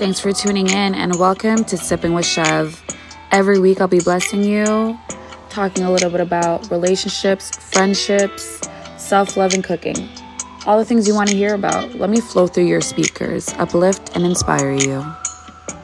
Thanks for tuning in and welcome to Sipping with Chev. Every week I'll be blessing you, talking a little bit about relationships, friendships, self love, and cooking. All the things you want to hear about. Let me flow through your speakers, uplift, and inspire you.